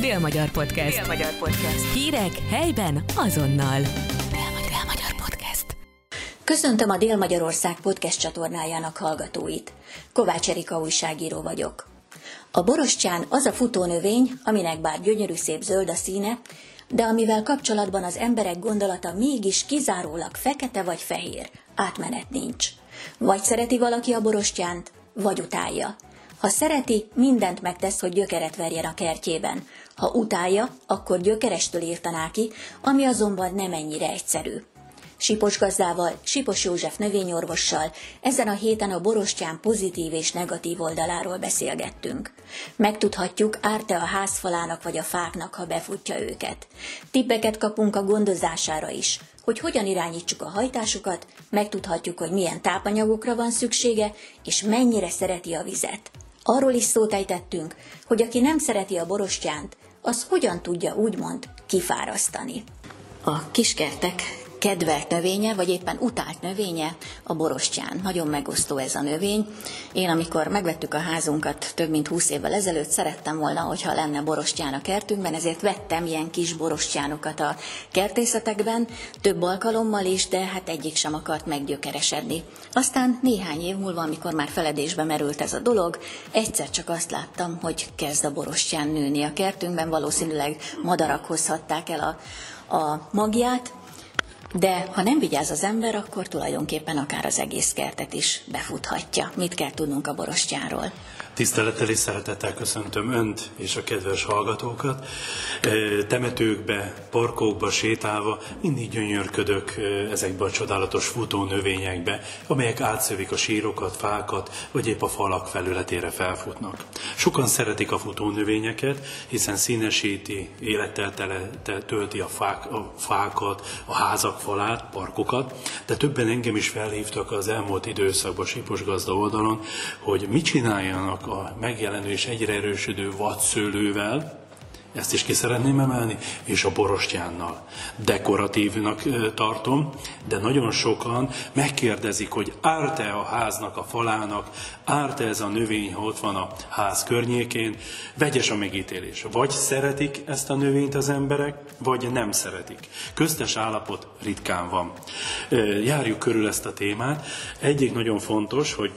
Dél-Magyar Podcast. Dél-Magyar Podcast. Hírek helyben azonnal. Dél-Magyar, Podcast. Köszöntöm a Dél-Magyarország podcast csatornájának hallgatóit. Kovács Erika újságíró vagyok. A borostyán az a futónövény, aminek bár gyönyörű szép zöld a színe, de amivel kapcsolatban az emberek gondolata mégis kizárólag fekete vagy fehér, átmenet nincs. Vagy szereti valaki a borostyánt, vagy utálja. Ha szereti, mindent megtesz, hogy gyökeret verjen a kertjében. Ha utálja, akkor gyökerestől írtaná ki, ami azonban nem ennyire egyszerű. Sipos gazdával, Sipos József növényorvossal ezen a héten a borostyán pozitív és negatív oldaláról beszélgettünk. Megtudhatjuk, árt-e a házfalának vagy a fáknak, ha befutja őket. Tippeket kapunk a gondozására is, hogy hogyan irányítsuk a hajtásukat, megtudhatjuk, hogy milyen tápanyagokra van szüksége, és mennyire szereti a vizet. Arról is szót ejtettünk, hogy aki nem szereti a borostyánt, az hogyan tudja úgymond kifárasztani. A kiskertek kedvelt növénye, vagy éppen utált növénye a borostyán. Nagyon megosztó ez a növény. Én, amikor megvettük a házunkat több mint 20 évvel ezelőtt, szerettem volna, hogyha lenne borostyán a kertünkben, ezért vettem ilyen kis borostyánokat a kertészetekben, több alkalommal is, de hát egyik sem akart meggyökeresedni. Aztán néhány év múlva, amikor már feledésbe merült ez a dolog, egyszer csak azt láttam, hogy kezd a borostyán nőni a kertünkben, valószínűleg madarak hozhatták el a, a magját, de ha nem vigyáz az ember, akkor tulajdonképpen akár az egész kertet is befuthatja. Mit kell tudnunk a borostyáról? Tisztelettel és szeretettel köszöntöm Önt és a kedves hallgatókat. Temetőkbe, parkokba sétálva mindig gyönyörködök ezekbe a csodálatos futó növényekbe, amelyek átszövik a sírokat, fákat, vagy épp a falak felületére felfutnak. Sokan szeretik a futó növényeket, hiszen színesíti, élettel tele, tölti a, fák, a fákat, a házak falát, parkokat, de többen engem is felhívtak az elmúlt időszakban Sipos gazda oldalon, hogy mit csináljanak a megjelenő és egyre erősödő vadszőlővel, ezt is ki szeretném emelni, és a borostyánnal. Dekoratívnak tartom, de nagyon sokan megkérdezik, hogy árt-e a háznak, a falának, árt-e ez a növény, ha ott van a ház környékén. Vegyes a megítélés. Vagy szeretik ezt a növényt az emberek, vagy nem szeretik. Köztes állapot ritkán van. Járjuk körül ezt a témát. Egyik nagyon fontos, hogy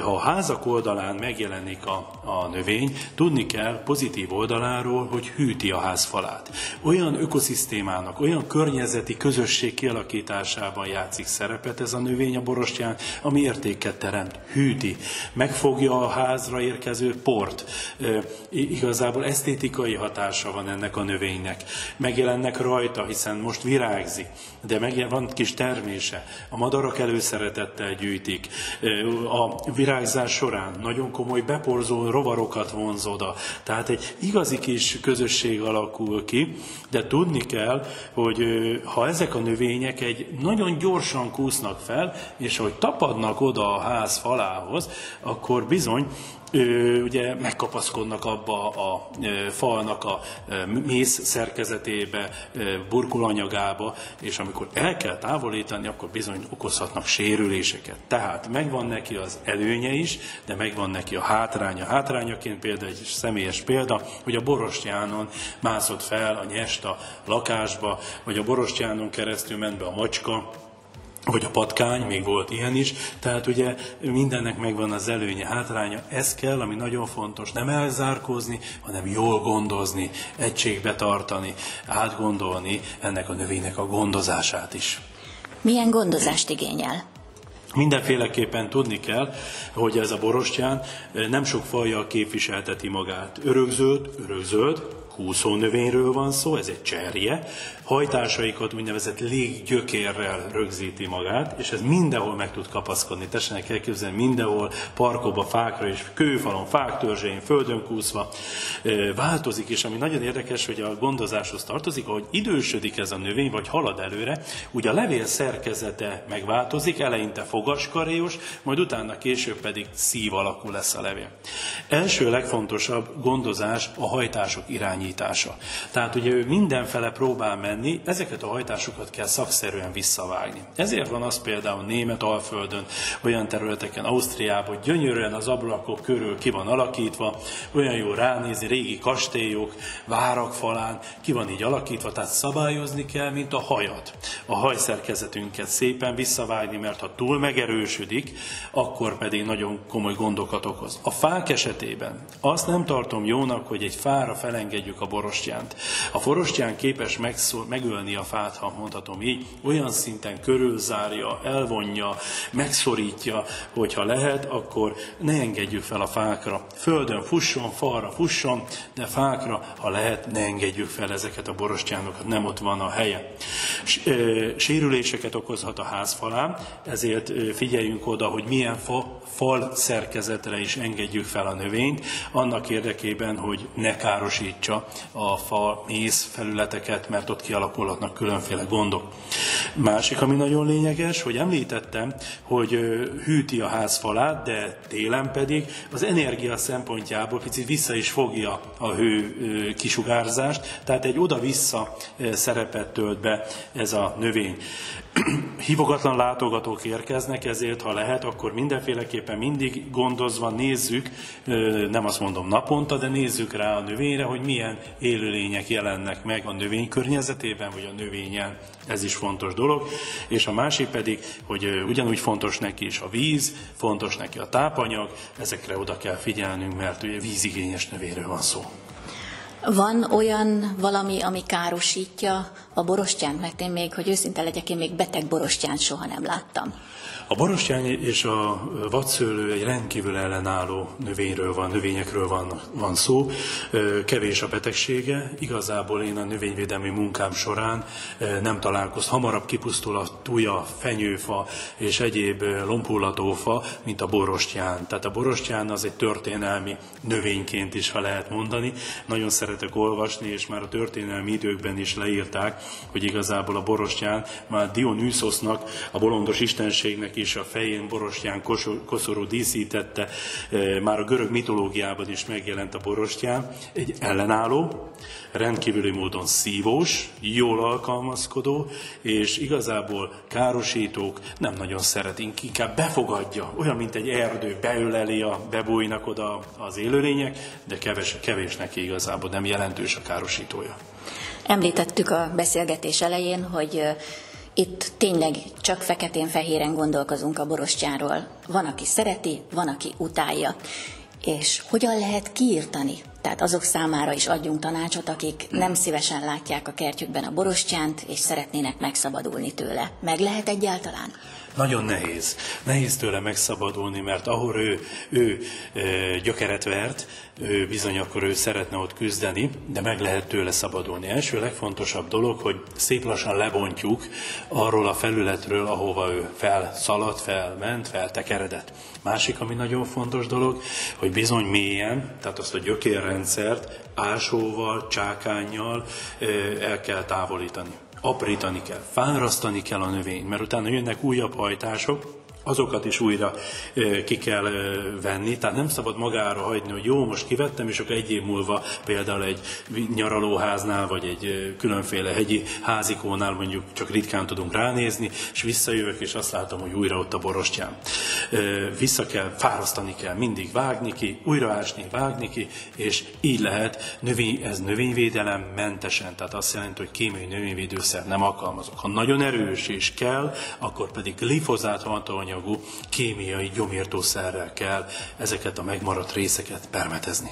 ha a házak oldalán megjelenik a, a növény, tudni kell pozitív oldaláról, hogy hűti a ház falát. Olyan ökoszisztémának, olyan környezeti közösség kialakításában játszik szerepet ez a növény a borostyán, ami értéket teremt, hűti, megfogja a házra érkező port. E, igazából esztétikai hatása van ennek a növénynek. Megjelennek rajta, hiszen most virágzik, de meg van kis termése. A madarak előszeretettel gyűjtik. A virágzás során nagyon komoly beporzó rovarokat vonz oda. Tehát egy igazi kis közösség alakul ki, de tudni kell, hogy ha ezek a növények egy nagyon gyorsan kúsznak fel, és hogy tapadnak oda a ház falához, akkor bizony ugye megkapaszkodnak abba a falnak a mész szerkezetébe, burkolanyagába, és amikor el kell távolítani, akkor bizony okozhatnak sérüléseket. Tehát megvan neki az előnye is, de megvan neki a hátránya. Hátrányaként például egy személyes példa, hogy a borostyánon mászott fel a nyest a lakásba, vagy a borostyánon keresztül ment be a macska, vagy a patkány, még volt ilyen is, tehát ugye mindennek megvan az előnye, hátránya. Ez kell, ami nagyon fontos, nem elzárkózni, hanem jól gondozni, egységbe tartani, átgondolni ennek a növénynek a gondozását is. Milyen gondozást igényel? Mindenféleképpen tudni kell, hogy ez a borostyán nem sok fajjal képviselteti magát. Örökzöld, örökzöld, húszó növényről van szó, ez egy cserje, hajtásaikat úgynevezett léggyökérrel rögzíti magát, és ez mindenhol meg tud kapaszkodni. Tessenek elképzelni, mindenhol, parkokba, fákra és kőfalon, fák törzsén, földön kúszva változik, és ami nagyon érdekes, hogy a gondozáshoz tartozik, ahogy idősödik ez a növény, vagy halad előre, ugye a levél szerkezete megváltozik, eleinte fogaskaréos, majd utána később pedig szív alakú lesz a levél. Első legfontosabb gondozás a hajtások irányítása. Tehát ugye ő mindenfele próbál menni, ezeket a hajtásokat kell szakszerűen visszavágni. Ezért van az például német alföldön, olyan területeken, Ausztriában, gyönyörűen az ablakok körül ki van alakítva, olyan jó ránézni, régi kastélyok, várak falán, ki van így alakítva, tehát szabályozni kell, mint a hajat. A hajszerkezetünket szépen visszavágni, mert ha túl megerősödik, akkor pedig nagyon komoly gondokat okoz. A fák esetében azt nem tartom jónak, hogy egy fára felengedjük a borostyánt. A borostyán képes megszól, megölni a fát, ha mondhatom így, olyan szinten körülzárja, elvonja, megszorítja, hogyha lehet, akkor ne engedjük fel a fákra. Földön fusson, falra fusson, de fákra, ha lehet, ne engedjük fel ezeket a borostyánokat, nem ott van a helye. Sérüléseket okozhat a házfalán, ezért figyeljünk oda, hogy milyen fa, fal szerkezetre is engedjük fel a növényt, annak érdekében, hogy ne károsítsa a fa mész felületeket, mert ott kialakulhatnak különféle gondok. Másik, ami nagyon lényeges, hogy említettem, hogy hűti a ház falát, de télen pedig az energia szempontjából picit vissza is fogja a hő kisugárzást, tehát egy oda-vissza szerepet tölt be ez a növény. Hívogatlan látogatók érkeznek, ezért ha lehet, akkor mindenféleképpen mindig gondozva nézzük, nem azt mondom naponta, de nézzük rá a növényre, hogy milyen élőlények jelennek meg a növény környezetében, vagy a növényen. Ez is fontos dolog. És a másik pedig, hogy ugyanúgy fontos neki is a víz, fontos neki a tápanyag, ezekre oda kell figyelnünk, mert ugye vízigényes növényről van szó. Van olyan valami, ami károsítja a borostyánt? Mert én még, hogy őszinte legyek, én még beteg borostyánt soha nem láttam. A borostyány és a vadszőlő egy rendkívül ellenálló növényről van, növényekről van, van szó. Kevés a betegsége. Igazából én a növényvédelmi munkám során nem találkoztam. Hamarabb kipusztul a tuja, fenyőfa és egyéb lompulatófa, mint a borostyán. Tehát a borostyán az egy történelmi növényként is, ha lehet mondani. Nagyon szeretek olvasni, és már a történelmi időkben is leírták, hogy igazából a borostyán már Dionysosznak, a bolondos istenségnek is a fején borostyán koszorú díszítette, e, már a görög mitológiában is megjelent a borostyán. Egy ellenálló, rendkívüli módon szívós, jól alkalmazkodó, és igazából károsítók nem nagyon szeretünk, inkább befogadja, olyan, mint egy erdő, beöleli, a, bebújnak oda az élőlények, de kevés, kevés neki igazából, nem jelentős a károsítója. Említettük a beszélgetés elején, hogy itt tényleg csak feketén-fehéren gondolkozunk a borostyáról. Van, aki szereti, van, aki utálja. És hogyan lehet kiírtani? Tehát azok számára is adjunk tanácsot, akik nem szívesen látják a kertjükben a borostyánt, és szeretnének megszabadulni tőle. Meg lehet egyáltalán? Nagyon nehéz. Nehéz tőle megszabadulni, mert ahol ő, ő gyökeret vert, ő bizony akkor ő szeretne ott küzdeni, de meg lehet tőle szabadulni. Első legfontosabb dolog, hogy szép lassan lebontjuk arról a felületről, ahova ő felszaladt, felment, feltekeredett. Másik, ami nagyon fontos dolog, hogy bizony mélyen, tehát azt a gyökérrendszert ásóval, csákányjal el kell távolítani aprítani kell, fárasztani kell a növényt, mert utána jönnek újabb hajtások, azokat is újra ki kell venni, tehát nem szabad magára hagyni, hogy jó, most kivettem, és akkor egy év múlva például egy nyaralóháznál, vagy egy különféle hegyi házikónál mondjuk csak ritkán tudunk ránézni, és visszajövök, és azt látom, hogy újra ott a borostyám. Vissza kell, fárasztani kell, mindig vágni ki, újra ásni, vágni ki, és így lehet, növény, ez növényvédelem mentesen, tehát azt jelenti, hogy kémiai növényvédőszer nem alkalmazok. Ha nagyon erős és kell, akkor pedig glifozát hatóanyag anyagú kémiai gyomírtószerrel kell ezeket a megmaradt részeket permetezni.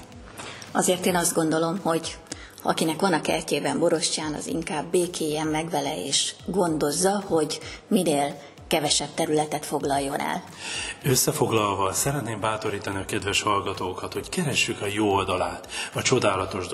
Azért én azt gondolom, hogy akinek van a kertjében borostyán, az inkább békéljen meg vele, és gondozza, hogy minél kevesebb területet foglaljon el. Összefoglalva szeretném bátorítani a kedves hallgatókat, hogy keressük a jó oldalát, a csodálatos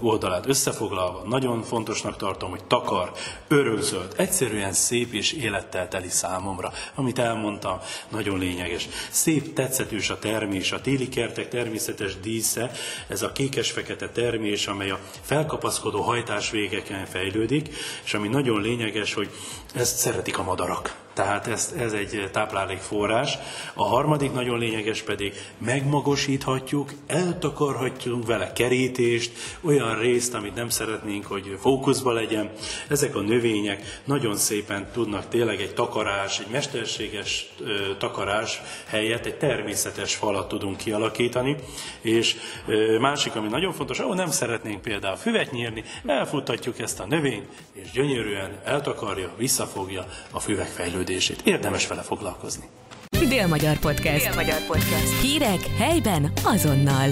oldalát. Összefoglalva nagyon fontosnak tartom, hogy takar, örökzöld, egyszerűen szép és élettel teli számomra. Amit elmondtam, nagyon lényeges. Szép, tetszetős a termés, a téli kertek természetes dísze, ez a kékes-fekete termés, amely a felkapaszkodó hajtásvégeken fejlődik, és ami nagyon lényeges, hogy ezt szeretik a madarak. Tehát ez, ez egy táplálékforrás. A harmadik nagyon lényeges pedig megmagosíthatjuk, eltakarhatjuk vele kerítést, olyan részt, amit nem szeretnénk, hogy fókuszba legyen. Ezek a növények nagyon szépen tudnak tényleg egy takarás, egy mesterséges ö, takarás helyett egy természetes falat tudunk kialakítani, és ö, másik, ami nagyon fontos, ahol nem szeretnénk például füvet nyírni, elfuttatjuk ezt a növényt, és gyönyörűen eltakarja, visszafogja a füvek fejlődését. Érdemes vele foglalkozni. Dél-Magyar Podcast. Dél-Magyar Podcast. Hírek helyben azonnal.